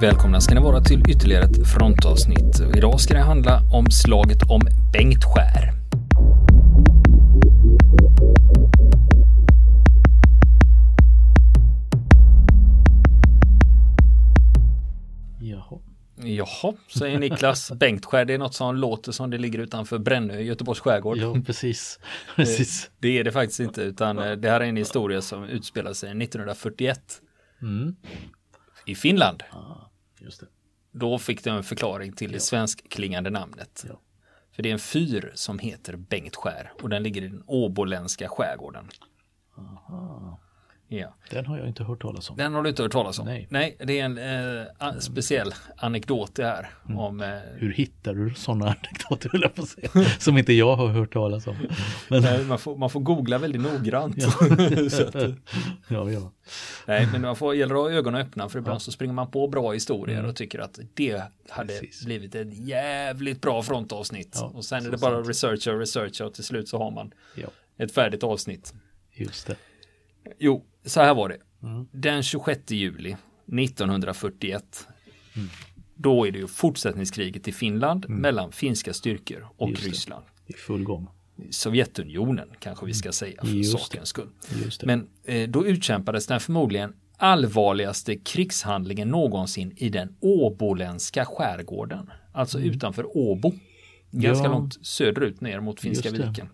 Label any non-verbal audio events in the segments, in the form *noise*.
Välkomna ska ni vara till ytterligare ett frontavsnitt. Idag ska det handla om slaget om Bengtskär. Jaha. Jaha, säger Niklas. *laughs* Bengtskär, det är något som låter som det ligger utanför Brännö i Göteborgs skärgård. Ja, precis. *laughs* precis. Det är det faktiskt inte, utan eh, det här är en historia som utspelar sig 1941 Mm. i Finland. Ja, just det. Då fick det en förklaring till det Ja. svenskklingande namnet. Ja. För det är en fyr som heter Bengtskär och den ligger i den åboländska skärgården. Aha. Ja. Den har jag inte hört talas om. Den har du inte hört talas om? Nej. det är en eh, a- speciell anekdot det här. Om, eh, Hur hittar du sådana *laughs* anekdoter jag på säga, som inte jag har hört talas om? Men, nej, man, får, man får googla väldigt noggrant. Ja. *laughs* Att, ja, ja. nej, men man får gäller att ha ögonen öppna för ibland så springer man på bra historier och tycker att det hade Mm. Precis. blivit ett jävligt bra frontavsnitt. Ja, och sen är det bara sant. researcha och researcha och till slut så har man ja, ett färdigt avsnitt. just det. Jo, så här var det. Mm. Den 26 juli 1941 Mm. då är det ju fortsättningskriget i Finland mellan finska styrkor och Just det. Ryssland. I full gång. Sovjetunionen kanske vi ska säga för Just det. sakens skull. Det. Men eh, då utkämpades den förmodligen allvarligaste krigshandlingen någonsin i den åboländska skärgården. Alltså utanför Åbo. Ganska Mm. Ja. långt söderut ner mot Finska Just det. viken.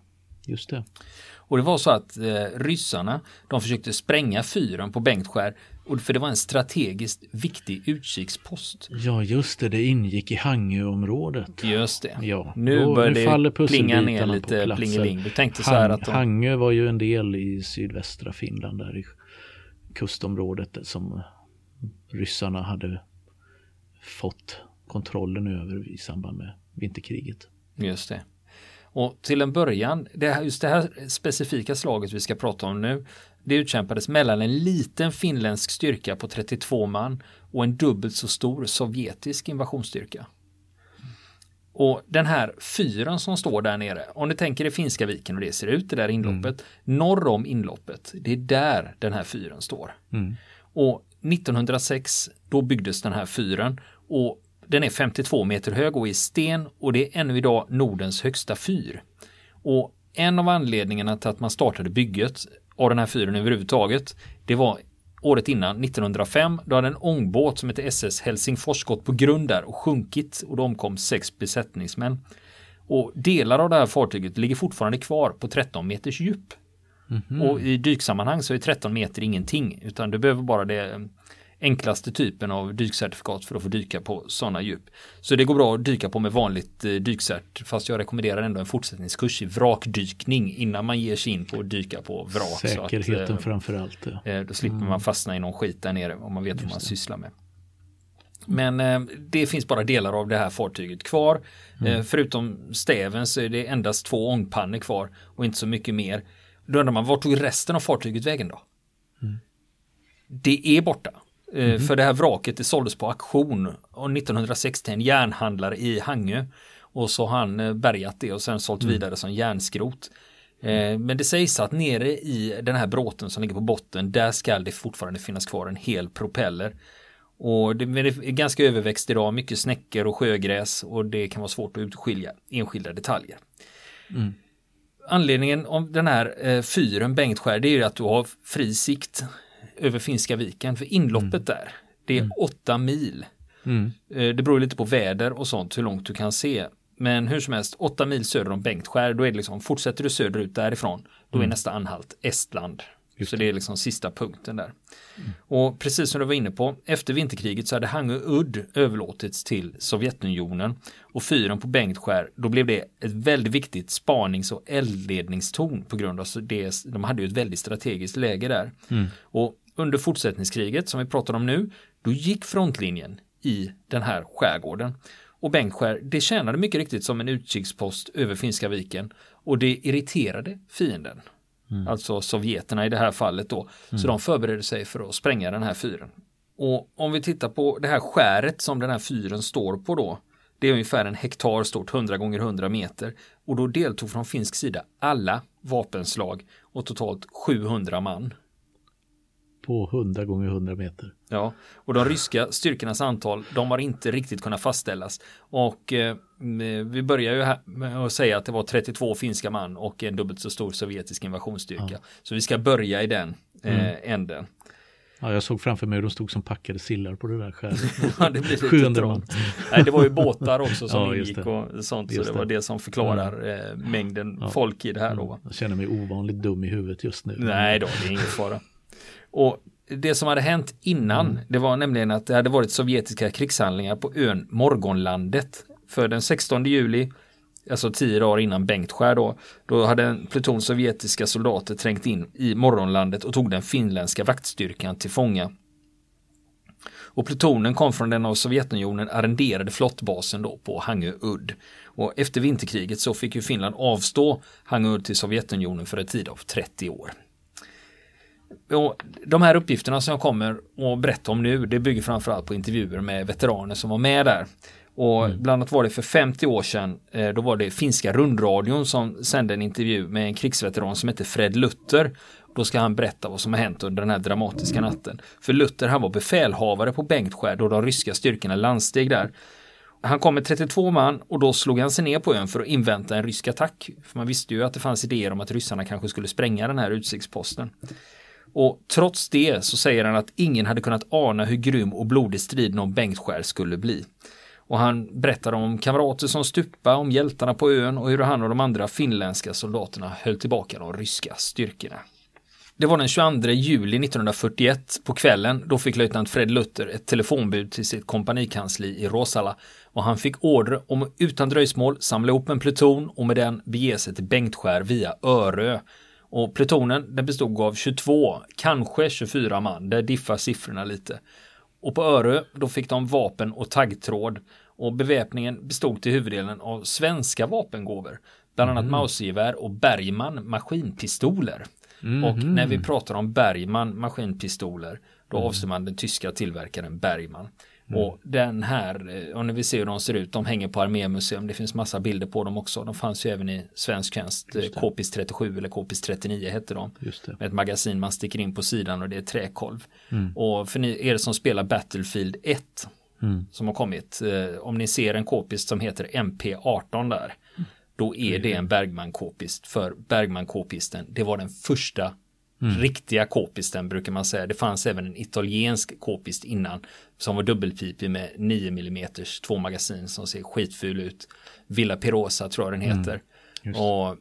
Just det. Och det var så att eh, ryssarna, de försökte spränga fyren på Bengtskär. Och för det var en strategiskt viktig utkikspost. Ja, just det. Det ingick i Hangöområdet. Just det. Ja, nu då- börjar nu faller det plinga ner lite plingeling. Du tänkte så här Hang, att de, Hangö var ju en del i sydvästra Finland där i kustområdet som ryssarna hade fått kontrollen över i samband med vinterkriget. Just det. Och till en början, det här, just det här specifika slaget vi ska prata om nu, det utkämpades mellan en liten finländsk styrka på 32 man och en dubbelt så stor sovjetisk invasionsstyrka. Och den här fyren som står där nere, om ni tänker i Finska viken och det ser ut, det där inloppet, norr om inloppet, det är där den här fyren står. Mm. Och 1906 då byggdes den här fyren och den är 52 meter hög och i sten och det är ännu idag Nordens högsta fyr. Och en av anledningarna till att man startade bygget av den här fyren överhuvudtaget det var året innan, 1905, då hade en ångbåt som hette SS Helsingfors gått på grund där och sjunkit och då omkom sex besättningsmän. Och delar av det här fartyget ligger fortfarande kvar på 13 meters djup. Och i dyksammanhang så är 13 meter ingenting utan du behöver bara det enklaste typen av dykcertifikat för att få dyka på sådana djup. Så det går bra att dyka på med vanligt eh, dykcert fast jag rekommenderar ändå en fortsättningskurs i vrakdykning innan man ger sig in på att dyka på vrak. så att, Säkerheten eh, framför allt. Ja. Eh, Då slipper man fastna i någon skit där nere om man vet vad man sysslar med. Men eh, det finns bara delar av det här fartyget kvar. Eh, förutom stäven så är det endast två ångpannor kvar och inte så mycket mer. Då undrar man, vart tog resten av fartyget vägen då? Det är borta. Eh, För det här vraket det såldes på auktion och 1906 till en järnhandlare i Hangö. Och så har han eh, bärgat det och sen sålt vidare som järnskrot. Eh, Men det sägs att nere i den här bråten som ligger på botten, där ska det fortfarande finnas kvar en hel propeller. Och det, är ganska överväxt idag, mycket snäckor och sjögräs och det kan vara svårt att utskilja enskilda detaljer. Anledningen om den här fyren Bengtskär det är ju att du har fri sikt över Finska viken för inloppet där det är åtta mil. Mm. Eh, det beror lite på väder och sånt hur långt du kan se. Men hur som helst, åtta mil söder om Bengtskär, då är det liksom, fortsätter du söderut därifrån, då är nästa anhalt Estland. Så det är liksom sista punkten där. Och precis som du var inne på, efter vinterkriget så hade Hangö udd överlåtits till Sovjetunionen och fyren på Bengtskär, då blev det ett väldigt viktigt spanings och eldledningstorn på grund av det, de hade ju ett väldigt strategiskt läge där. Och under fortsättningskriget som vi pratar om nu, då gick frontlinjen i den här skärgården. Och Bengtskär, det tjänade mycket riktigt som en utkikspost över Finska viken och det irriterade fienden. Alltså sovjeterna i det här fallet då. Så de förberedde sig för att spränga den här fyren. Och om vi tittar på det här skäret som den här fyren står på då. Det är ungefär en hektar stort, 100 gånger 100 meter. Och då deltog från finsk sida alla vapenslag och totalt 700 man. På 100 gånger 100 meter. Ja, och de ryska styrkornas antal, de har inte riktigt kunnat fastställas. Och eh, vi börjar ju här med att säga att det var 32 finska man och en dubbelt så stor sovjetisk invasionsstyrka. Ja. Så vi ska börja i den eh, mm. änden. Ja, jag såg framför mig hur de stod som packade sillar på det där skäret. *laughs* ja, det blir lite trångt. Nej, det var ju båtar också *laughs* som ja, ingick och sånt. Just så det var det som förklarar mm. eh, mängden ja. folk i det här då. Jag känner mig ovanligt dum i huvudet just nu. Nej då, det är ingen fara. Och det som hade hänt innan, mm. det var nämligen att det hade varit sovjetiska krigshandlingar på ön Morgonlandet. För den 16 juli alltså tio dagar innan Bengtskär då, då hade en pluton sovjetiska soldater trängt in i morgonlandet och tog den finländska vaktstyrkan till fånga. Och plutonen kom från den av Sovjetunionen arrenderade flottbasen då på Hangö udd. Och efter vinterkriget så fick ju Finland avstå Hangö udd till Sovjetunionen för en tid av 30 år. Och de här uppgifterna som jag kommer att berätta om nu, det bygger framförallt på intervjuer med veteraner som var med där. Och mm. bland annat var det för 50 år sedan, eh, då var det finska rundradion som sände en intervju med en krigsveteran som heter Fred Luther. Då ska han berätta vad som har hänt under den här dramatiska natten. För Luther han var befälhavare på Bengtskär då de ryska styrkorna landsteg där. Han kom med 32 man och då slog han sig ner på ön för att invänta en rysk attack. För man visste ju att det fanns idéer om att ryssarna kanske skulle spränga den här utsiktsposten. Och trots det så säger han att ingen hade kunnat ana hur grym och blodig striden om Bengtskär skulle bli. Och han berättar om kamrater som stupa, om hjältarna på ön och hur han och de andra finländska soldaterna höll tillbaka de ryska styrkorna. Det var den 22 juli 1941 på kvällen. Då fick löjtnant Fred Luther ett telefonbud till sitt kompanikansli i Rosala och han fick order om utan dröjsmål samla ihop en pluton och med den bege sig till Bengtskär via Örö. Och plutonen den bestod av 22, kanske 24 man. Där diffar siffrorna lite. Och på Örö då fick de vapen och taggtråd och beväpningen bestod till huvuddelen av svenska vapengåvor. Bland annat mm. Mausergevär och Bergman maskinpistoler. Mm. Och när vi pratar om Bergman maskinpistoler då avser man den tyska tillverkaren Bergman. Mm. Och den här, eh, och när vi ser hur de ser ut, de hänger på Armémuseum, det finns massa bilder på dem också. De fanns ju även i svensk tjänst, K-pist 37 eller K-pist 39 hette de. Med ett magasin man sticker in på sidan och det är träkolv. Mm. Och för ni, er som spelar Battlefield 1 mm. som har kommit, eh, om ni ser en k-pist som heter MP18 där, då är det en Bergman k-pist. För Bergman k-pisten, det var den första Mm. Riktiga k-pisten brukar man säga. Det fanns även en italiensk k-pist innan som var dubbelpipig med 9 mm två magasin som ser skitful ut. Villa Pirosa tror jag den mm. heter. Mm. Och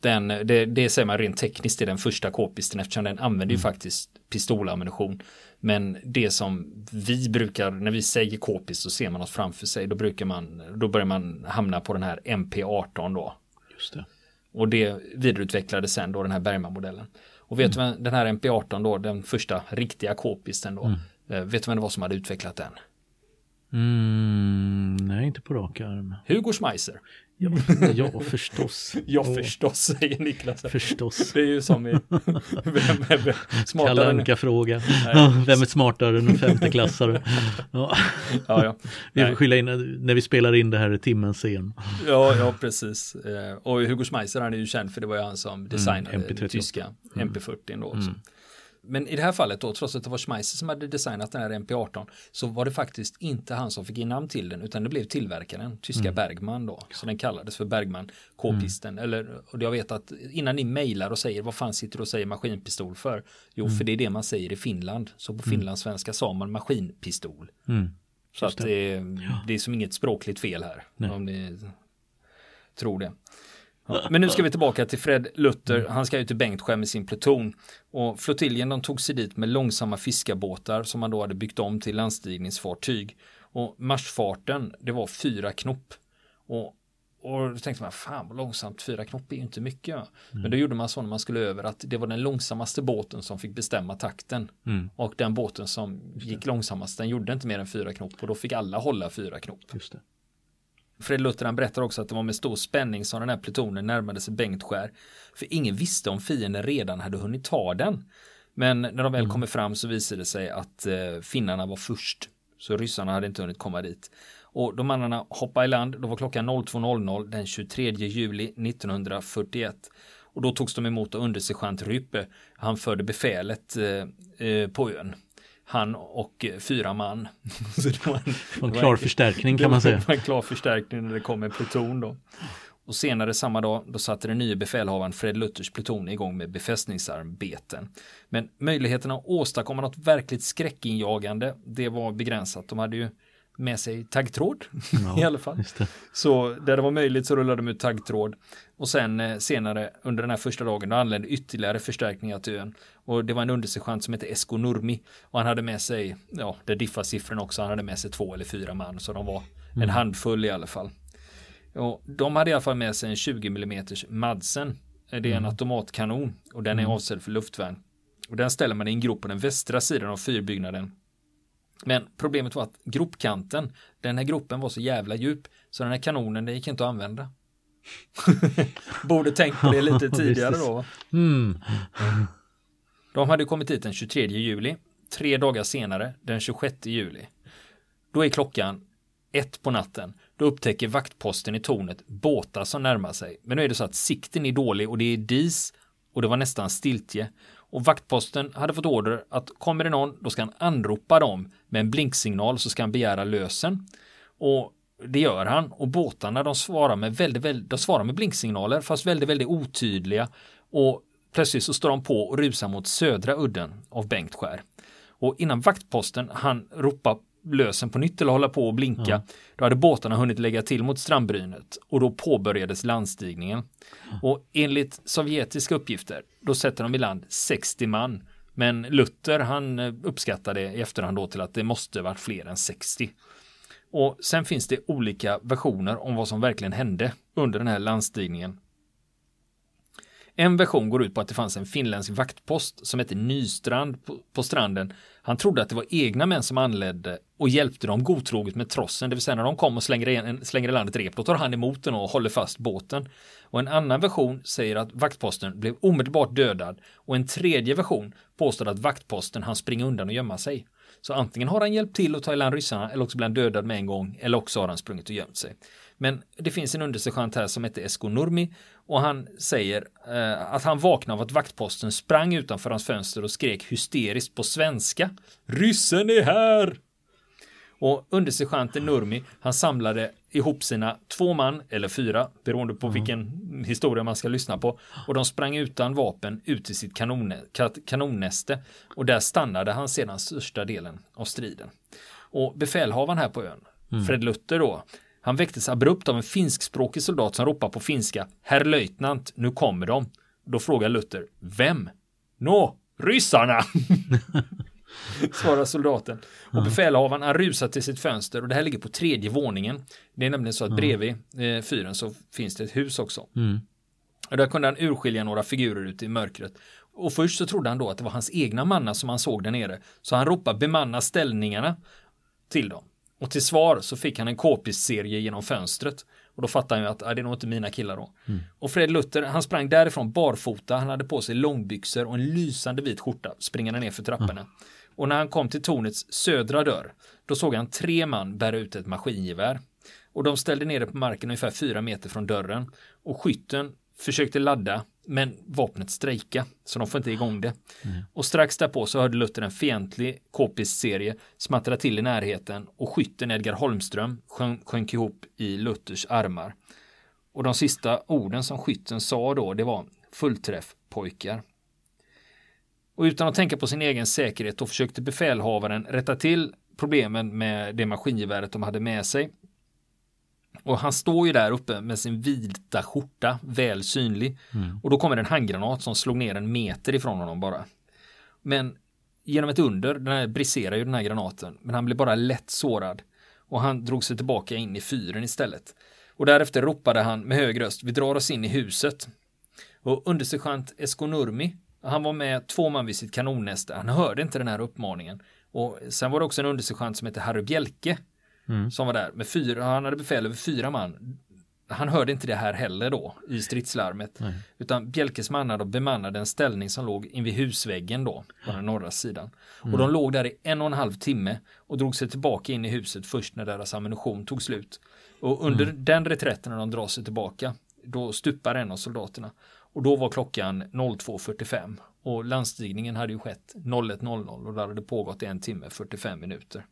den, det, det säger man rent tekniskt är den första k-pisten eftersom den använder mm. ju faktiskt pistolammunition. Men det som vi brukar, när vi säger k-pist så ser man något framför sig. Då brukar man, då börjar man hamna på den här MP18 då. Just det. Och det vidareutvecklade sen då den här Bergman-modellen. Och vet mm. du vem den här MP18 då, den första riktiga k-pisten då, mm. Eh, vet du vem det var som hade utvecklat den? Mm, nej, inte på rak arm. Hugo Schmeiser. Ja, ja förstås. *laughs* ja, förstås, säger Niklas. Förstås. Det är ju som i *laughs* Vem är smartare? Kalanka-fråga. *laughs* Vem är smartare än en femteklassare? Ja. ja, ja. Vi får skylla in när vi spelar in det här i timmen sen. Ja, ja, precis. Eh, och Hugo Schmeiser, han är ju känd för det var ju han som mm, designade mm, MP38. tyska MP40 då. Mm. Men i det här fallet då, trots att det var Schmeiser som hade designat den här MP18, så var det faktiskt inte han som fick ge namn till den, utan det blev tillverkaren, tyska mm. Bergman då. Så den kallades för Bergman K-pisten. Mm. Eller, och jag vet att innan ni mejlar och säger, vad fan sitter du och säger maskinpistol för? Jo, mm. för det är det man säger i Finland. Så på mm. finlandssvenska sa man maskinpistol. Mm. Så att det, det är som inget språkligt fel här. Nej. Om ni tror det. Men nu ska vi tillbaka till Fred Luther. Han ska ut till Bengtsjö med sin pluton. Och flottiljen de tog sig dit med långsamma fiskarbåtar som man då hade byggt om till landstigningsfartyg. Och marschfarten, det var fyra knop. Och, och då tänkte man, fan vad långsamt, fyra knop är ju inte mycket. Mm. Men då gjorde man så när man skulle över att det var den långsammaste båten som fick bestämma takten. Mm. Och den båten som gick långsammast, den gjorde inte mer än fyra knop. Och då fick alla hålla fyra knop. Just det. Fred Luther han berättar också att det var med stor spänning som den här plutonen närmade sig Bengtskär. För ingen visste om fienden redan hade hunnit ta den. Men när de väl mm. kommer fram så visade det sig att eh, finnarna var först. Så ryssarna hade inte hunnit komma dit. Och de mannarna hoppade i land, då var klockan 02.00 den 23 juli 1941. Och då togs de emot av undersergeant Ryppe. Han förde befälet eh, eh, på ön. Han och eh, fyra man. *laughs* Så det var en, *laughs* en klar en, förstärkning *laughs* kan man säga. Det var en klar förstärkning när det kom en pluton då. Och senare samma dag då satte den nya befälhavaren Fred Luthers pluton igång med befästningsarbeten. Men möjligheterna att åstadkomma något verkligt skräckinjagande, det var begränsat. De hade ju med sig taggtråd ja, *laughs* i alla fall. Så där det var möjligt så rullade de ut taggtråd. Och sen eh, senare under den här första dagen då anlände ytterligare förstärkningar till ön. Och det var en undersergeant som hette Esko Nurmi. Och han hade med sig, ja det diffar siffrorna också, han hade med sig två eller fyra man. Så de var en mm. handfull i alla fall. Och de hade i alla fall med sig en 20 mm Madsen. Det är en mm. automatkanon och den är mm. avsedd för luftvärn. Och den ställer man i en grop på den västra sidan av fyrbyggnaden men problemet var att gropkanten, den här gropen var så jävla djup så den här kanonen, den gick inte att använda. *laughs* Borde tänkt på det lite *laughs* tidigare då. Mm. De hade kommit hit den 23 juli. Tre dagar senare, den 26 juli. Då är klockan ett på natten. Då upptäcker vaktposten i tornet båtar som närmar sig. Men nu är det så att sikten är dålig och det är dis och det var nästan stiltje. Och vaktposten hade fått order att kommer det någon, då ska han anropa dem med en blinksignal så ska han begära lösen. Och det gör han och båtarna de svarar med väldigt, väldigt, de svarar med blinksignaler fast väldigt, väldigt otydliga. Och plötsligt så står de på och rusar mot södra udden av Bengtskär. Och innan vaktposten han ropa lösen på nytt eller hålla på och blinka, ja. då hade båtarna hunnit lägga till mot strandbrynet och då påbörjades landstigningen. Och enligt sovjetiska uppgifter, då sätter de i land 60 man. Men Luther han eh, uppskattade i efterhand då till att det måste varit fler än 60. Och sen finns det olika versioner om vad som verkligen hände under den här landstigningen. En version går ut på att det fanns en finländsk vaktpost som hette Nystrand på, på, stranden. Han trodde att det var egna män som anledde och hjälpte dem godtroget med trossen, det vill säga när de kom och slänger, en, slänger i landet rep, då tar han emot den och håller fast båten. Och en annan version säger att vaktposten blev omedelbart dödad och en tredje version påstår att vaktposten han springa undan och gömma sig. Så antingen har han hjälpt till att ta i land ryssarna eller också blir han dödad med en gång eller också har han sprungit och gömt sig. Men det finns en undersergeant här som heter Esko Nurmi och han säger eh, att han vaknade av att vaktposten sprang utanför hans fönster och skrek hysteriskt på svenska. Ryssen är här! Och undersergeanten Nurmi, han samlade ihop sina två man, eller fyra, beroende på mm. vilken historia man ska lyssna på. Och de sprang utan vapen ut till sitt kanon, kanonnäste. Och där stannade han sedan största delen av striden. Och befälhavaren här på ön, mm. Fred Luther då, han väcktes abrupt av en finskspråkig soldat som ropar på finska. Herr löjtnant, nu kommer de. Då frågar Luther, vem? Nå, ryssarna! *laughs* Svarar soldaten. Och befälhavaren han rusar till sitt fönster och det här ligger på tredje våningen. Det är nämligen så att bredvid eh, fyren så finns det ett hus också. Mm. Och där kunde han urskilja några figurer ute i mörkret. Och först så trodde han då att det var hans egna mannar som han såg där nere. Så han ropade bemanna ställningarna till dem. Och till svar så fick han en k-pist-serie genom fönstret. Och då fattade han ju att ah, det är nog inte mina killar då. Mm. Och Fred Luther, han sprang därifrån barfota, han hade på sig långbyxor och en lysande vit skjorta springande ner för trapporna. Mm. Och när han kom till tornets södra dörr, då såg han tre man bära ut ett maskingevär. Och de ställde ner det på marken ungefär fyra meter från dörren. Och skytten försökte ladda men vapnet strejka, så de får inte igång det. Mm. Och strax därpå så hörde Luther en fientlig k-pist-serie smattra till i närheten och skytten Edgar Holmström sjönk, sjönk ihop i Luthers armar. Och de sista orden som skytten sa då, det var fullträff pojkar. Och utan att tänka på sin egen säkerhet då försökte befälhavaren rätta till problemen med det maskingeväret de hade med sig och han står ju där uppe med sin vita skjorta, väl synlig. Mm. Och då kommer en handgranat som slog ner en meter ifrån honom bara. Men genom ett under, den här briserar ju den här granaten, men han blir bara lätt sårad. Och han drog sig tillbaka in i fyren istället. Och därefter ropade han med hög röst, vi drar oss in i huset. Och undersergeant Eskonurmi, han var med två man vid sitt kanonnäste, han hörde inte den här uppmaningen. Och sen var det också en undersergeant som hette Harry Bjelke mm. som var där med fyra, han hade befäl över fyra man. Han hörde inte det här heller då i stridslarmet. Nej. Utan Bjelkes mannar bemannade en ställning som låg invid husväggen då på den norra sidan. Mm. Och de låg där i en och en halv timme och drog sig tillbaka in i huset först när deras ammunition tog slut. Och under mm. den reträtten när de drar sig tillbaka då stupar en av soldaterna. Och då var klockan 02.45 och landstigningen hade ju skett 01.00 och där hade det pågått en timme 45 minuter.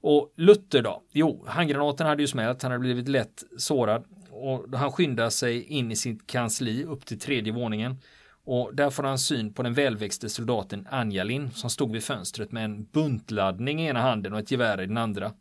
Och Luther då? Jo, handgranaten hade ju smält, han hade blivit lätt sårad och han skyndar sig in i sitt kansli upp till tredje våningen. Och där får han syn på den välväxte soldaten Anjalin som stod vid fönstret med en buntladdning i ena handen och ett gevär i den andra.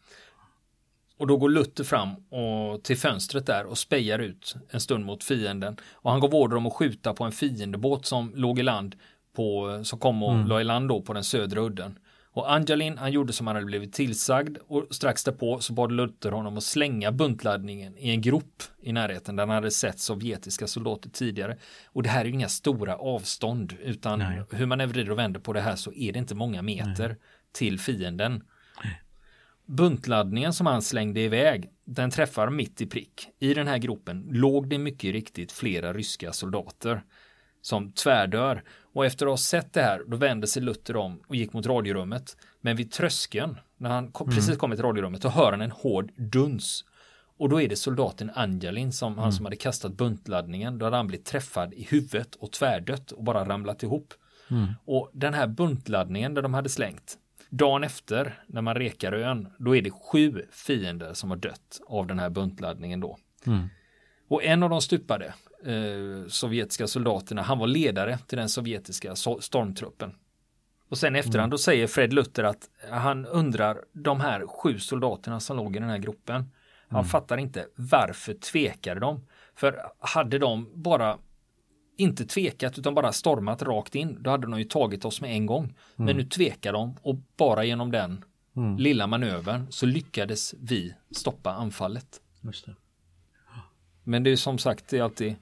Och då går Luther fram och till fönstret där och spejar ut en stund mot fienden. Och han gav order om att skjuta på en fiendebåt som låg i land på, som kom och mm. la i land då på den södra udden. Och Angelin, han gjorde som han hade blivit tillsagd och strax därpå så bad Luther honom att slänga buntladdningen i en grop i närheten där han hade sett sovjetiska soldater tidigare. Och det här är ju inga stora avstånd utan Nej. hur man än vrider och vänder på det här så är det inte många meter Nej. till fienden. Buntladdningen som han slängde iväg, den träffar mitt i prick. I den här gropen låg det mycket riktigt flera ryska soldater som tvärdör. Och efter att ha sett det här, då vände sig Luther om och gick mot radiorummet. Men vid tröskeln, när han kom, mm. precis kommit till radiorummet, så hör han en hård duns. Och då är det soldaten Angelin, som mm. han som hade kastat buntladdningen. Då hade han blivit träffad i huvudet och tvärdött och bara ramlat ihop. Mm. Och den här buntladdningen där de hade slängt, dagen efter när man rekar ön, då är det sju fiender som har dött av den här buntladdningen då. Mm. Och en av de stupade, eh, sovjetiska soldaterna, han var ledare till den sovjetiska stormtruppen. Och sen efterhand mm. då säger Fred Luther att han undrar de här sju soldaterna som låg i den här gruppen. Han mm. fattar inte varför tvekade de? För hade de bara inte tvekat utan bara stormat rakt in, då hade de ju tagit oss med en gång. Mm. Men nu tvekar de och bara genom den mm. lilla manövern så lyckades vi stoppa anfallet. Men det är som sagt, det är alltid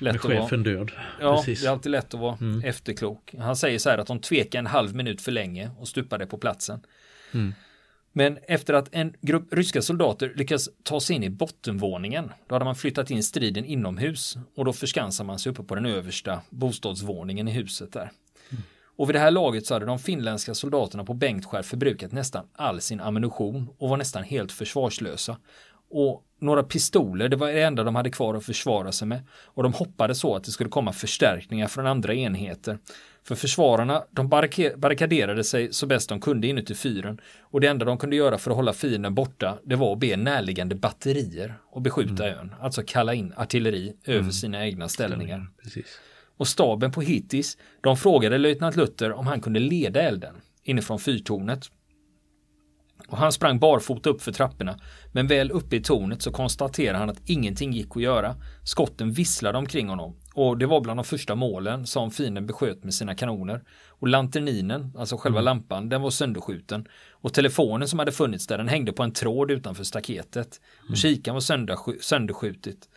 lätt Med chefen att vara... död. Ja, Precis. det är alltid lätt att vara mm. efterklok. Han säger så här att de tvekade en halv minut för länge och stupade på platsen. Mm. Men efter att en grupp ryska soldater lyckas ta sig in i bottenvåningen, då hade man flyttat in striden inomhus och då förskansar man sig uppe på den översta bostadsvåningen i huset där. Mm. Och vid det här laget så hade de finländska soldaterna på Bengtskär förbrukat nästan all sin ammunition och var nästan helt försvarslösa. Och några pistoler, det var det enda de hade kvar att försvara sig med. Och de hoppades så att det skulle komma förstärkningar från andra enheter. För försvararna, de barrikaderade sig så bäst de kunde inuti fyren. Och det enda de kunde göra för att hålla fienden borta, det var att be närliggande batterier och beskjuta mm. ön. Alltså kalla in artilleri över mm. sina egna ställningar. Precis. Och staben på Hittis, de frågade löjtnant Luther om han kunde leda elden inifrån fyrtornet. Och han sprang barfota upp för trapporna, men väl uppe i tornet så konstaterade han att ingenting gick att göra. Skotten visslade omkring honom och det var bland de första målen som fienden besköt med sina kanoner. Och lanterninen, alltså själva mm. lampan, den var sönderskjuten. Och telefonen som hade funnits där, den hängde på en tråd utanför staketet. Och mm. kikan var sönderskjutit.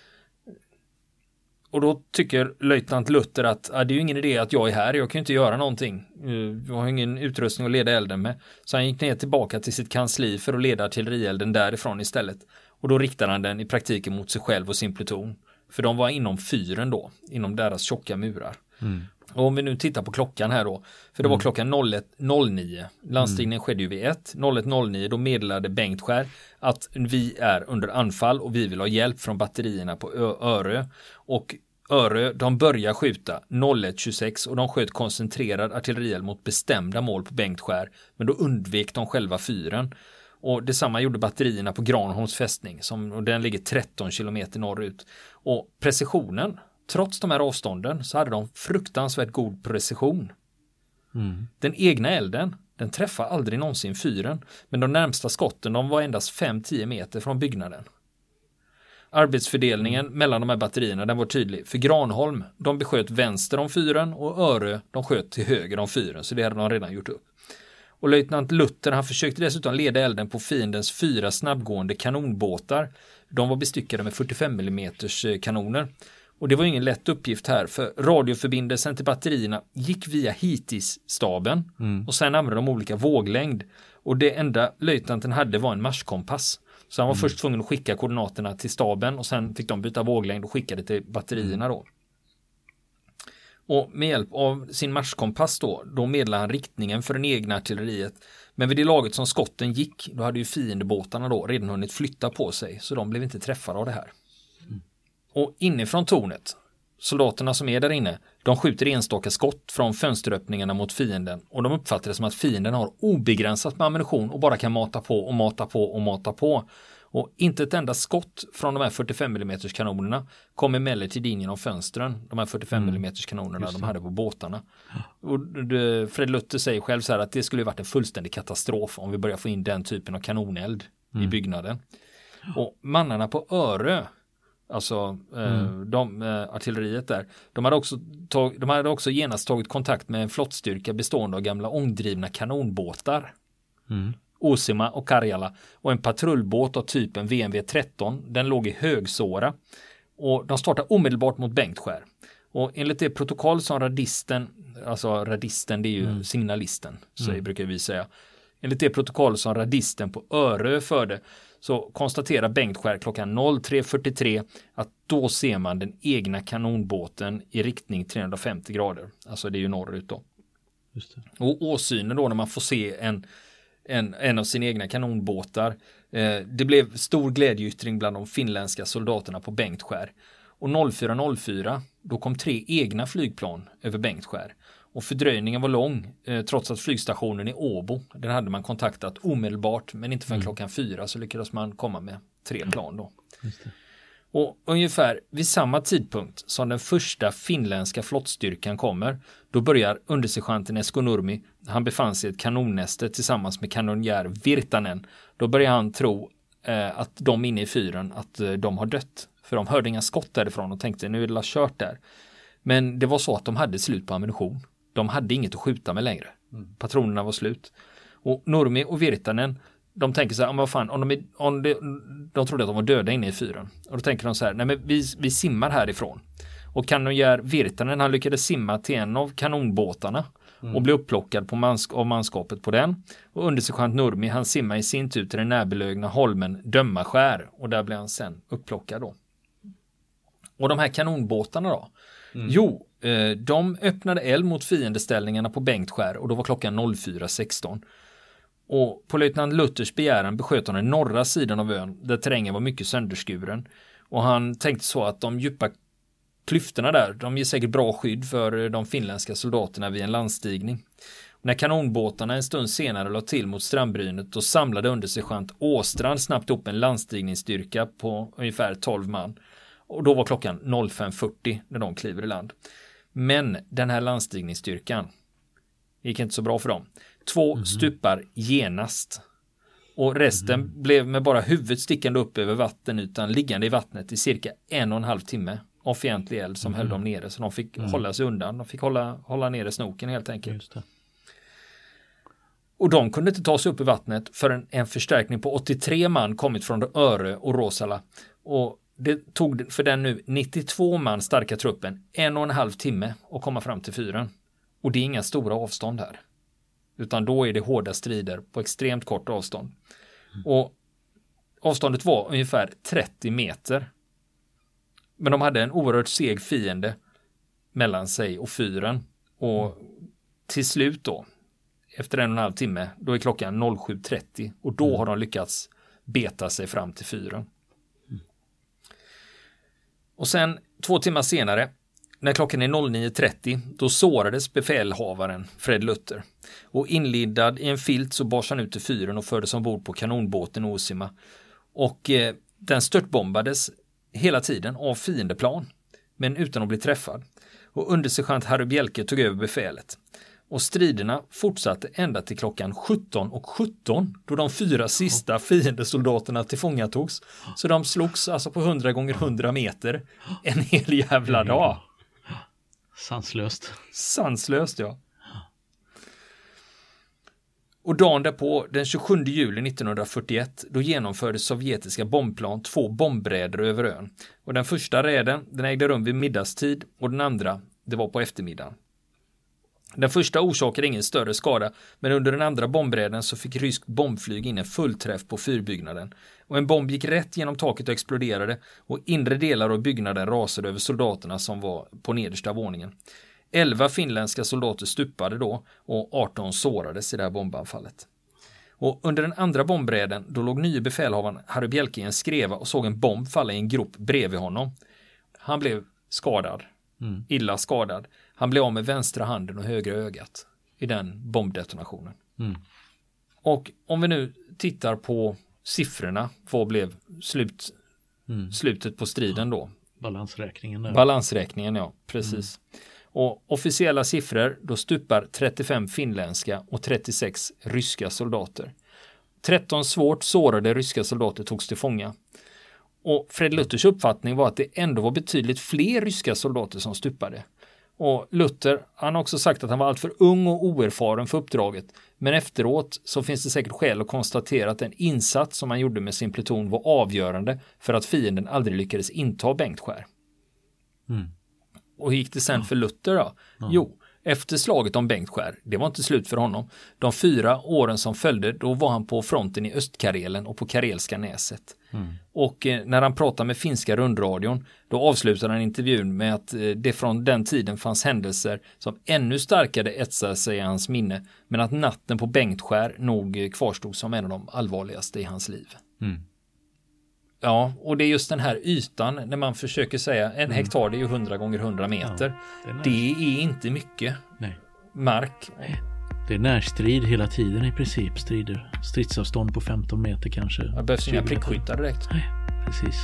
Och då tycker löjtnant Luther att ah, det är ju ingen idé att jag är här, jag kan ju inte göra någonting. Eh, jag har ingen utrustning att leda elden med. Så han gick ner tillbaka till sitt kansli för att leda artillerielden därifrån istället. Och då riktade han den i praktiken mot sig själv och sin pluton. För de var inom fyren då, inom deras tjocka murar. Mm. Och om vi nu tittar på klockan här då, för det var mm. klockan 01.09. Landstigningen mm. skedde ju vid 1. 01.09 då meddelade Bengtskär att vi är under anfall och vi vill ha hjälp från batterierna på Örö. Och Örö, de börjar skjuta 01.26 och de sköt koncentrerad artillerield mot bestämda mål på Bengtskär. Men då undvek de själva fyren. Och detsamma gjorde batterierna på Granholms fästning, som, och den ligger 13 kilometer norrut. Och precisionen trots de här avstånden så hade de fruktansvärt god precision. Mm. Den egna elden, den träffade aldrig någonsin fyren, men de närmsta skotten de var endast 5-10 meter från byggnaden. Arbetsfördelningen mellan de här batterierna den var tydlig. För Granholm, de besköt vänster om fyren och Örö, de sköt till höger om fyren, så det hade de redan gjort upp. Och löjtnant Luther, han försökte dessutom leda elden på fiendens fyra snabbgående kanonbåtar. De var bestyckade med 45 mm kanoner. Och det var ingen lätt uppgift här för radioförbindelsen till batterierna gick via HITIS-staben mm. och sen använde de olika våglängd. Och det enda löjtnanten hade var en marskompass. Så han var mm. först tvungen att skicka koordinaterna till staben och sen fick de byta våglängd och skicka det till batterierna då. Och med hjälp av sin marskompass då, då meddelade han riktningen för det egna artilleriet. Men vid det laget som skotten gick, då hade ju fiendebåtarna då redan hunnit flytta på sig, så de blev inte träffade av det här. Och inifrån tornet soldaterna som är där inne, de skjuter enstaka skott från fönsteröppningarna mot fienden och de uppfattar det som att fienden har obegränsat med ammunition och bara kan mata på och mata på och mata på. Och inte ett enda skott från de här 45 mm kanonerna kom emellertid in genom fönstren. De här 45 mm kanonerna de hade på båtarna. Och Fred Luther säger själv så här att det skulle varit en fullständig katastrof om vi börjar få in den typen av kanoneld mm. i byggnaden. Och mannarna på Örö Alltså eh, mm. de, eh, artilleriet där. De hade, också tag, de hade också genast tagit kontakt med en flottstyrka bestående av gamla ångdrivna kanonbåtar. Mm. Osima och Karjala och en patrullbåt av typen VMV 13. Den låg i Högsåra och de startade omedelbart mot Bengtskär. Och enligt det protokoll som radisten, alltså radisten det är ju mm. signalisten, så mm. brukar vi säga. Enligt det protokoll som radisten på Örö förde så konstaterar Bengtskär klockan 03.43 att då ser man den egna kanonbåten i riktning 350 grader. Alltså det är ju norrut då. Och åsynen då när man får se en en, en av sina egna kanonbåtar. Eh, det blev stor glädjeyttring bland de finländska soldaterna på Bengtskär. Och 04.04 då kom tre egna flygplan över Bengtskär. Och fördröjningen var lång eh, trots att flygstationen i Åbo, den hade man kontaktat omedelbart men inte förrän mm. klockan fyra så lyckades man komma med tre plan då. Och ungefär vid samma tidpunkt som den första finländska flottstyrkan kommer, då börjar undersergeanten Esko Nurmi, han befann sig i ett kanonnäste tillsammans med kanonjär Virtanen. Då börjar han tro eh, att de inne i fyren, att eh, de har dött. För de hörde inga skott därifrån och tänkte nu är det kört där. Men det var så att de hade slut på ammunition. De hade inget att skjuta med längre. Mm. Patronerna var slut. Och Nurmi och Virtanen de tänker så här, vad fan, om de, är, om de, de trodde att de var döda inne i fyren. Och då tänker de så här, nej men vi, vi simmar härifrån. Och kanonjär Virtanen, han lyckades simma till en av kanonbåtarna mm. och bli upplockad på mansk av manskapet på den. Och undersergeant Nurmi, han simmar i sin tur till den närbelägna holmen Dömmaskär och där blir han sen upplockad då. Och de här kanonbåtarna då? Mm. Jo, Eh, de öppnade eld mot fiendeställningarna på Bengtskär och då var klockan 04.16. Och på löjtnant Luthers begäran besköt han den norra sidan av ön där terrängen var mycket sönderskuren. Och han tänkte så att de djupa klyftorna där, de ger säkert bra skydd för eh, de finländska soldaterna vid en landstigning. När kanonbåtarna en stund senare lade till mot strandbrynet då samlade undersergeant Åstrand snabbt upp en landstigningsstyrka på ungefär 12 man. Och då var klockan 05.40 när de kliver i land. Men den här landstigningsstyrkan gick inte så bra för dem. Två mm. stupar genast. Och resten mm. blev med bara huvudet stickande upp över vattenytan liggande i vattnet i cirka en och en halv timme av fientlig eld som mm. höll dem nere. Så de fick mm. hålla sig undan. De fick hålla, hålla nere snoken helt enkelt. Och de kunde inte ta sig upp i vattnet förrän en förstärkning på 83 man kommit från Öre och Rosala. Och det tog för den nu 92 man starka truppen en och en halv timme att komma fram till fyren. Och det är inga stora avstånd här. Utan då är det hårda strider på extremt kort avstånd. Mm. Och avståndet var ungefär 30 meter. Men de hade en oerhört seg fiende mellan sig och fyren. Och till slut då, efter en och en halv timme, då är klockan 07.30 och då mm. har de lyckats beta sig fram till fyren. Och sen två timmar senare när klockan är 09.30 då sårades befälhavaren Fred Luther. Och inlindad i en filt så bars han ut i fyren och fördes ombord på kanonbåten Osima. Och eh, den störtbombades hela tiden av fiendeplan. Men utan att bli träffad. Och undersergeant Harry Bjelke tog över befälet. Och striderna fortsatte ända till klockan 17 och 17 då de fyra sista fiendesoldaterna tillfångatogs. Så de slogs alltså på 100 gånger 100 meter en hel jävla dag. Sanslöst. Sanslöst ja. Och dagen därpå, den 27 juli 1941, då genomförde sovjetiska bombplan två bombräder över ön. Och den första räden, den ägde rum vid middagstid och den andra, det var på eftermiddagen. Den första orsakade ingen större skada, men under den andra bombräden så fick ryskt bombflyg in en fullträff på fyrbyggnaden. Och en bomb gick rätt genom taket och exploderade och inre delar av byggnaden rasade över soldaterna som var på nedersta våningen. Elva finländska soldater stupade då och 18 sårades i det här bombanfallet. Och under den andra bombräden då låg nye befälhavaren Harry Bjelke i en skreva och såg en bomb falla i en grop bredvid honom. Han blev skadad mm. illa skadad. Han blev av med vänstra handen och högra ögat i den bombdetonationen. Mm. Och om vi nu tittar på siffrorna, vad blev slut, mm. slutet på striden då? Balansräkningen. Där. Balansräkningen, ja, precis. Mm. Och officiella siffror, då stupar 35 finländska och 36 ryska soldater. 13 svårt sårade ryska soldater togs till fånga. Och Fred Luthers uppfattning var att det ändå var betydligt fler ryska soldater som stupade. Och Luther, han har också sagt att han var alltför ung och oerfaren för uppdraget. Men efteråt så finns det säkert skäl att konstatera att den insats som han gjorde med sin pluton var avgörande för att fienden aldrig lyckades inta Bengtskär. Mm. Och hur gick det sen för Luther då? Ja. Jo, efter slaget om Bengtskär, det var inte slut för honom. De fyra åren som följde, då var han på fronten i Östkarelen och på Karelska näset. Mm. Och eh, när han pratade med finska rundradion, då avslutade han intervjun med att eh, det från den tiden fanns händelser som ännu starkare etsade sig i hans minne, men att natten på Bengtskär nog kvarstod som en av de allvarligaste i hans liv. Mm. Ja, och det är just den här ytan när man försöker säga en mm. hektar det är ju 100 gånger 100 meter. Ja, det, är det, är inte mycket Nej. mark. Nej. Det är närstrid hela tiden i princip. Strider. Stridsavstånd på 15 meter kanske. Det behövs inga prickskyttar direkt. Nej, precis.